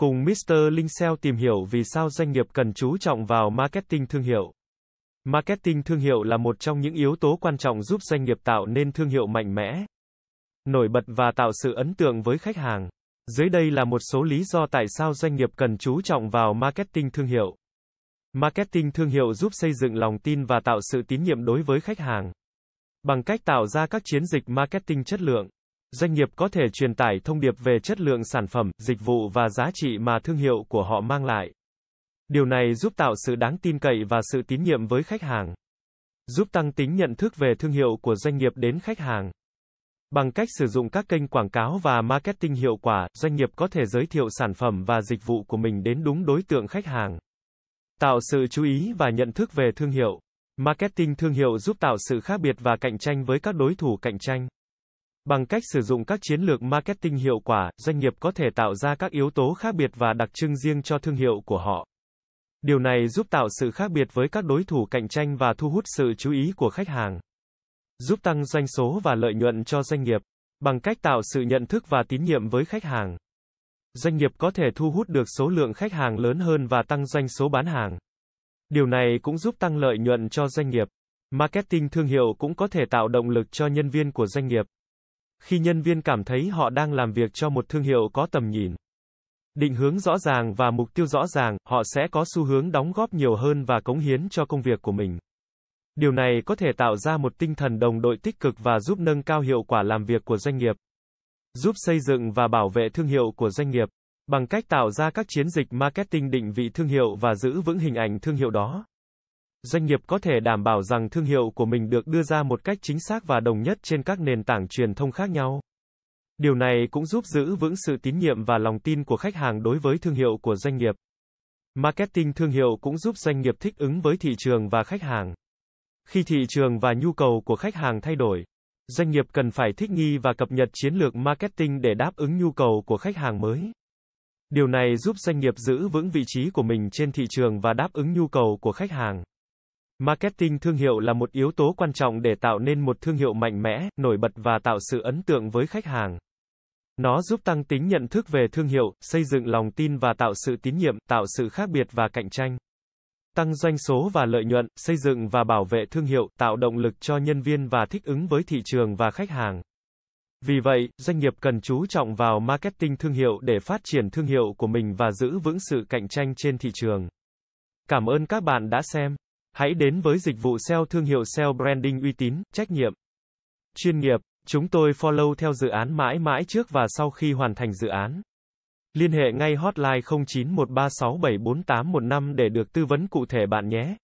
Cùng Mr. Linh SEO tìm hiểu vì sao doanh nghiệp cần chú trọng vào marketing thương hiệu. Marketing thương hiệu là một trong những yếu tố quan trọng giúp doanh nghiệp tạo nên thương hiệu mạnh mẽ, nổi bật và tạo sự ấn tượng với khách hàng. Dưới đây là một số lý do tại sao doanh nghiệp cần chú trọng vào marketing thương hiệu. Marketing thương hiệu giúp xây dựng lòng tin và tạo sự tín nhiệm đối với khách hàng. Bằng cách tạo ra các chiến dịch marketing chất lượng, doanh nghiệp có thể truyền tải thông điệp về chất lượng sản phẩm, dịch vụ và giá trị mà thương hiệu của họ mang lại. Điều này giúp tạo sự đáng tin cậy và sự tín nhiệm với khách hàng. Giúp tăng tính nhận thức về thương hiệu của doanh nghiệp đến khách hàng. Bằng cách sử dụng các kênh quảng cáo và marketing hiệu quả, doanh nghiệp có thể giới thiệu sản phẩm và dịch vụ của mình đến đúng đối tượng khách hàng. Tạo sự chú ý và nhận thức về thương hiệu. Marketing thương hiệu giúp tạo sự khác biệt và cạnh tranh với các đối thủ cạnh tranh. Bằng cách sử dụng các chiến lược marketing hiệu quả, doanh nghiệp có thể tạo ra các yếu tố khác biệt và đặc trưng riêng cho thương hiệu của họ. Điều này giúp tạo sự khác biệt với các đối thủ cạnh tranh và thu hút sự chú ý của khách hàng. Giúp tăng doanh số và lợi nhuận cho doanh nghiệp bằng cách tạo sự nhận thức và tín nhiệm với khách hàng. Doanh nghiệp có thể thu hút được số lượng khách hàng lớn hơn và tăng doanh số bán hàng. Điều này cũng giúp tăng lợi nhuận cho doanh nghiệp. Marketing thương hiệu cũng có thể tạo động lực cho nhân viên của doanh nghiệp. Khi nhân viên cảm thấy họ đang làm việc cho một thương hiệu có tầm nhìn, định hướng rõ ràng và mục tiêu rõ ràng, họ sẽ có xu hướng đóng góp nhiều hơn và cống hiến cho công việc của mình. Điều này có thể tạo ra một tinh thần đồng đội tích cực và giúp nâng cao hiệu quả làm việc của doanh nghiệp. Giúp xây dựng và bảo vệ thương hiệu của doanh nghiệp bằng cách tạo ra các chiến dịch marketing định vị thương hiệu và giữ vững hình ảnh thương hiệu đó. Doanh nghiệp có thể đảm bảo rằng thương hiệu của mình được đưa ra một cách chính xác và đồng nhất trên các nền tảng truyền thông khác nhau. Điều này cũng giúp giữ vững sự tín nhiệm và lòng tin của khách hàng đối với thương hiệu của doanh nghiệp. Marketing thương hiệu cũng giúp doanh nghiệp thích ứng với thị trường và khách hàng. Khi thị trường và nhu cầu của khách hàng thay đổi, doanh nghiệp cần phải thích nghi và cập nhật chiến lược marketing để đáp ứng nhu cầu của khách hàng mới. Điều này giúp doanh nghiệp giữ vững vị trí của mình trên thị trường và đáp ứng nhu cầu của khách hàng. Marketing thương hiệu là một yếu tố quan trọng để tạo nên một thương hiệu mạnh mẽ, nổi bật và tạo sự ấn tượng với khách hàng. Nó giúp tăng tính nhận thức về thương hiệu, xây dựng lòng tin và tạo sự tín nhiệm, tạo sự khác biệt và cạnh tranh. Tăng doanh số và lợi nhuận, xây dựng và bảo vệ thương hiệu, tạo động lực cho nhân viên và thích ứng với thị trường và khách hàng. Vì vậy, doanh nghiệp cần chú trọng vào marketing thương hiệu để phát triển thương hiệu của mình và giữ vững sự cạnh tranh trên thị trường. Cảm ơn các bạn đã xem. Hãy đến với dịch vụ SEO thương hiệu SEO branding uy tín, trách nhiệm, chuyên nghiệp. Chúng tôi follow theo dự án mãi mãi trước và sau khi hoàn thành dự án. Liên hệ ngay hotline 0913674815 để được tư vấn cụ thể bạn nhé.